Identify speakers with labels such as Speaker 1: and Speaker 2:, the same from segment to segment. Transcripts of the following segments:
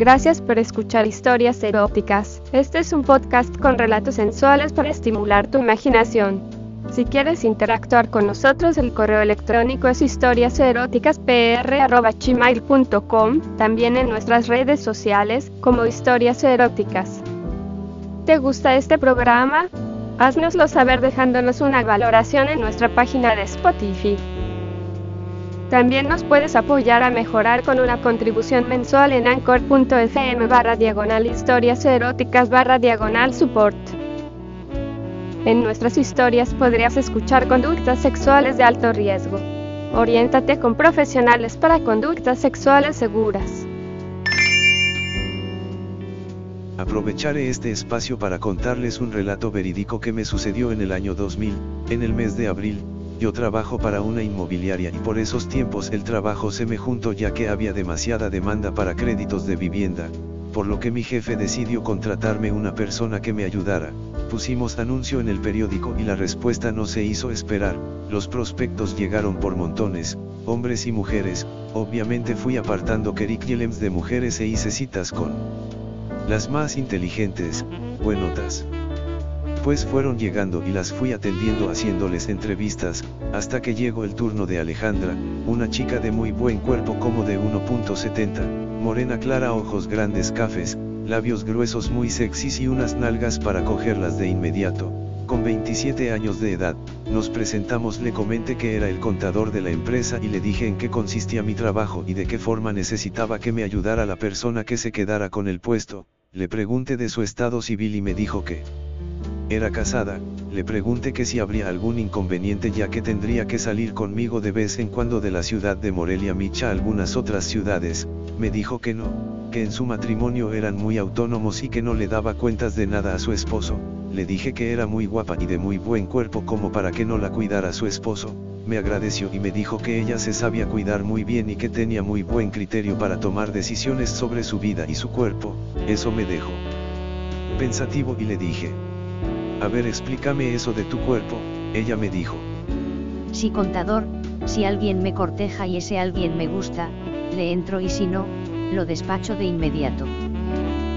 Speaker 1: Gracias por escuchar historias eróticas. Este es un podcast con relatos sensuales para estimular tu imaginación. Si quieres interactuar con nosotros, el correo electrónico es historiaseroticaspr.gmail.com, también en nuestras redes sociales, como Historias Eróticas. ¿Te gusta este programa? Haznoslo saber dejándonos una valoración en nuestra página de Spotify. También nos puedes apoyar a mejorar con una contribución mensual en anchor.fm barra diagonal historias eróticas barra diagonal support. En nuestras historias podrías escuchar conductas sexuales de alto riesgo. Oriéntate con profesionales para conductas sexuales seguras.
Speaker 2: Aprovecharé este espacio para contarles un relato verídico que me sucedió en el año 2000, en el mes de abril, yo trabajo para una inmobiliaria y por esos tiempos el trabajo se me juntó ya que había demasiada demanda para créditos de vivienda, por lo que mi jefe decidió contratarme una persona que me ayudara. Pusimos anuncio en el periódico y la respuesta no se hizo esperar, los prospectos llegaron por montones, hombres y mujeres, obviamente fui apartando currículums de mujeres e hice citas con las más inteligentes, buenotas pues fueron llegando y las fui atendiendo haciéndoles entrevistas, hasta que llegó el turno de Alejandra, una chica de muy buen cuerpo como de 1.70, morena clara ojos grandes cafés, labios gruesos muy sexys y unas nalgas para cogerlas de inmediato, con 27 años de edad, nos presentamos le comenté que era el contador de la empresa y le dije en qué consistía mi trabajo y de qué forma necesitaba que me ayudara la persona que se quedara con el puesto, le pregunté de su estado civil y me dijo que era casada, le pregunté que si habría algún inconveniente ya que tendría que salir conmigo de vez en cuando de la ciudad de Morelia Micha a algunas otras ciudades, me dijo que no, que en su matrimonio eran muy autónomos y que no le daba cuentas de nada a su esposo, le dije que era muy guapa y de muy buen cuerpo como para que no la cuidara su esposo, me agradeció y me dijo que ella se sabía cuidar muy bien y que tenía muy buen criterio para tomar decisiones sobre su vida y su cuerpo, eso me dejó pensativo y le dije, a ver, explícame eso de tu cuerpo, ella me dijo.
Speaker 3: Sí, contador, si alguien me corteja y ese alguien me gusta, le entro y si no, lo despacho de inmediato.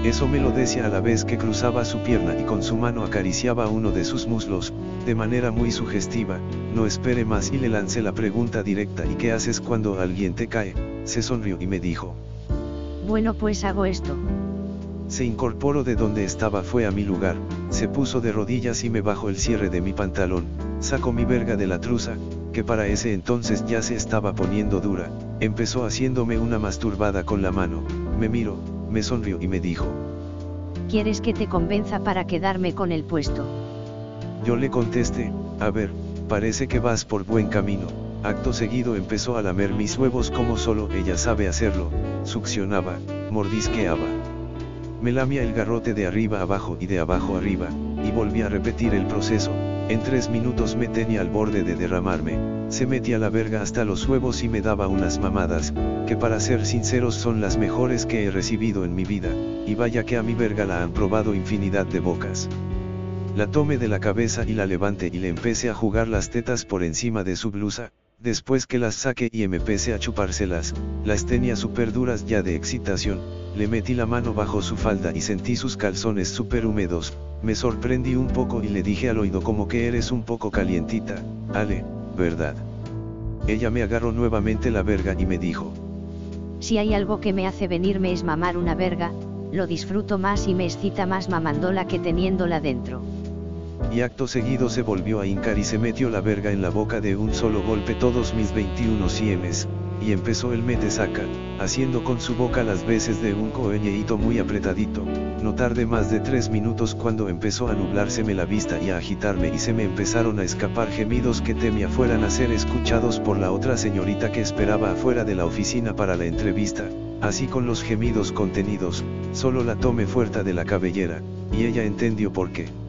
Speaker 2: Eso me lo decía a la vez que cruzaba su pierna y con su mano acariciaba uno de sus muslos, de manera muy sugestiva, no espere más y le lancé la pregunta directa ¿y qué haces cuando alguien te cae? Se sonrió y me dijo.
Speaker 3: Bueno pues hago esto.
Speaker 2: Se incorporó de donde estaba fue a mi lugar, se puso de rodillas y me bajó el cierre de mi pantalón, sacó mi verga de la truza, que para ese entonces ya se estaba poniendo dura, empezó haciéndome una masturbada con la mano, me miró, me sonrió y me dijo.
Speaker 3: ¿Quieres que te convenza para quedarme con el puesto?
Speaker 2: Yo le contesté, a ver, parece que vas por buen camino, acto seguido empezó a lamer mis huevos como solo ella sabe hacerlo, succionaba, mordisqueaba. Me lamía el garrote de arriba abajo y de abajo arriba, y volví a repetir el proceso, en tres minutos me tenía al borde de derramarme, se metía la verga hasta los huevos y me daba unas mamadas, que para ser sinceros son las mejores que he recibido en mi vida, y vaya que a mi verga la han probado infinidad de bocas. La tomé de la cabeza y la levanté y le empecé a jugar las tetas por encima de su blusa, después que las saqué y empecé a chupárselas, las tenía súper duras ya de excitación, le metí la mano bajo su falda y sentí sus calzones súper húmedos, me sorprendí un poco y le dije al oído como que eres un poco calientita, Ale, ¿verdad? Ella me agarró nuevamente la verga y me dijo.
Speaker 3: Si hay algo que me hace venirme es mamar una verga, lo disfruto más y me excita más mamándola que teniéndola dentro.
Speaker 2: Y acto seguido se volvió a hincar y se metió la verga en la boca de un solo golpe todos mis 21 siemes, y empezó el mete saca, haciendo con su boca las veces de un coeñeíto muy apretadito, no tardé más de tres minutos cuando empezó a nublárseme la vista y a agitarme y se me empezaron a escapar gemidos que temía fueran a ser escuchados por la otra señorita que esperaba afuera de la oficina para la entrevista, así con los gemidos contenidos, solo la tomé fuerte de la cabellera, y ella entendió por qué.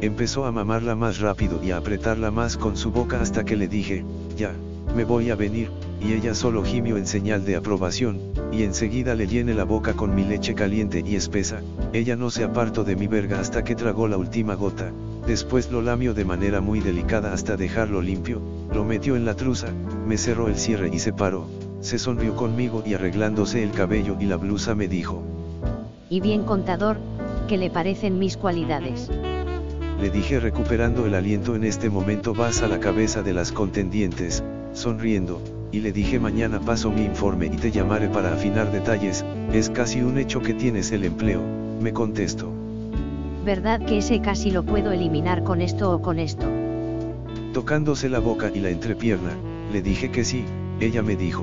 Speaker 2: Empezó a mamarla más rápido y a apretarla más con su boca hasta que le dije, ya, me voy a venir, y ella solo gimió en señal de aprobación, y enseguida le llené la boca con mi leche caliente y espesa, ella no se apartó de mi verga hasta que tragó la última gota, después lo lamió de manera muy delicada hasta dejarlo limpio, lo metió en la truza, me cerró el cierre y se paró, se sonrió conmigo y arreglándose el cabello y la blusa me dijo,
Speaker 3: Y bien contador, ¿qué le parecen mis cualidades?
Speaker 2: Le dije recuperando el aliento en este momento vas a la cabeza de las contendientes, sonriendo, y le dije mañana paso mi informe y te llamaré para afinar detalles, es casi un hecho que tienes el empleo, me contestó.
Speaker 3: ¿Verdad que ese casi lo puedo eliminar con esto o con esto?
Speaker 2: Tocándose la boca y la entrepierna, le dije que sí, ella me dijo.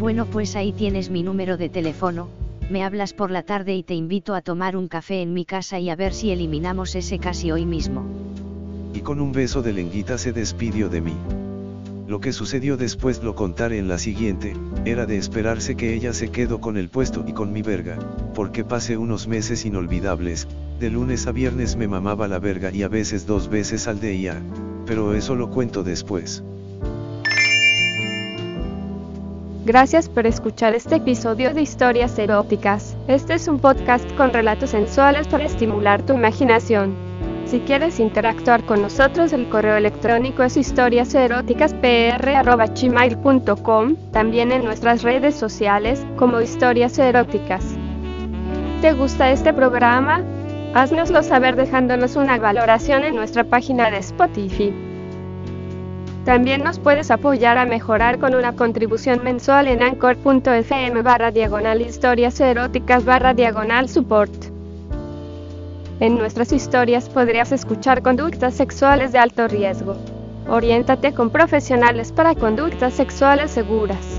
Speaker 3: Bueno pues ahí tienes mi número de teléfono, me hablas por la tarde y te invito a tomar un café en mi casa y a ver si eliminamos ese casi hoy mismo.
Speaker 2: Y con un beso de lenguita se despidió de mí. Lo que sucedió después lo contaré en la siguiente, era de esperarse que ella se quedó con el puesto y con mi verga, porque pasé unos meses inolvidables, de lunes a viernes me mamaba la verga y a veces dos veces al día, pero eso lo cuento después.
Speaker 1: Gracias por escuchar este episodio de Historias Eróticas. Este es un podcast con relatos sensuales para estimular tu imaginación. Si quieres interactuar con nosotros, el correo electrónico es historiaseroticaspr.gmail.com, también en nuestras redes sociales como Historias Eróticas. ¿Te gusta este programa? Haznoslo saber dejándonos una valoración en nuestra página de Spotify. También nos puedes apoyar a mejorar con una contribución mensual en anchor.fm barra diagonal historias eróticas barra diagonal support. En nuestras historias podrías escuchar conductas sexuales de alto riesgo. Oriéntate con profesionales para conductas sexuales seguras.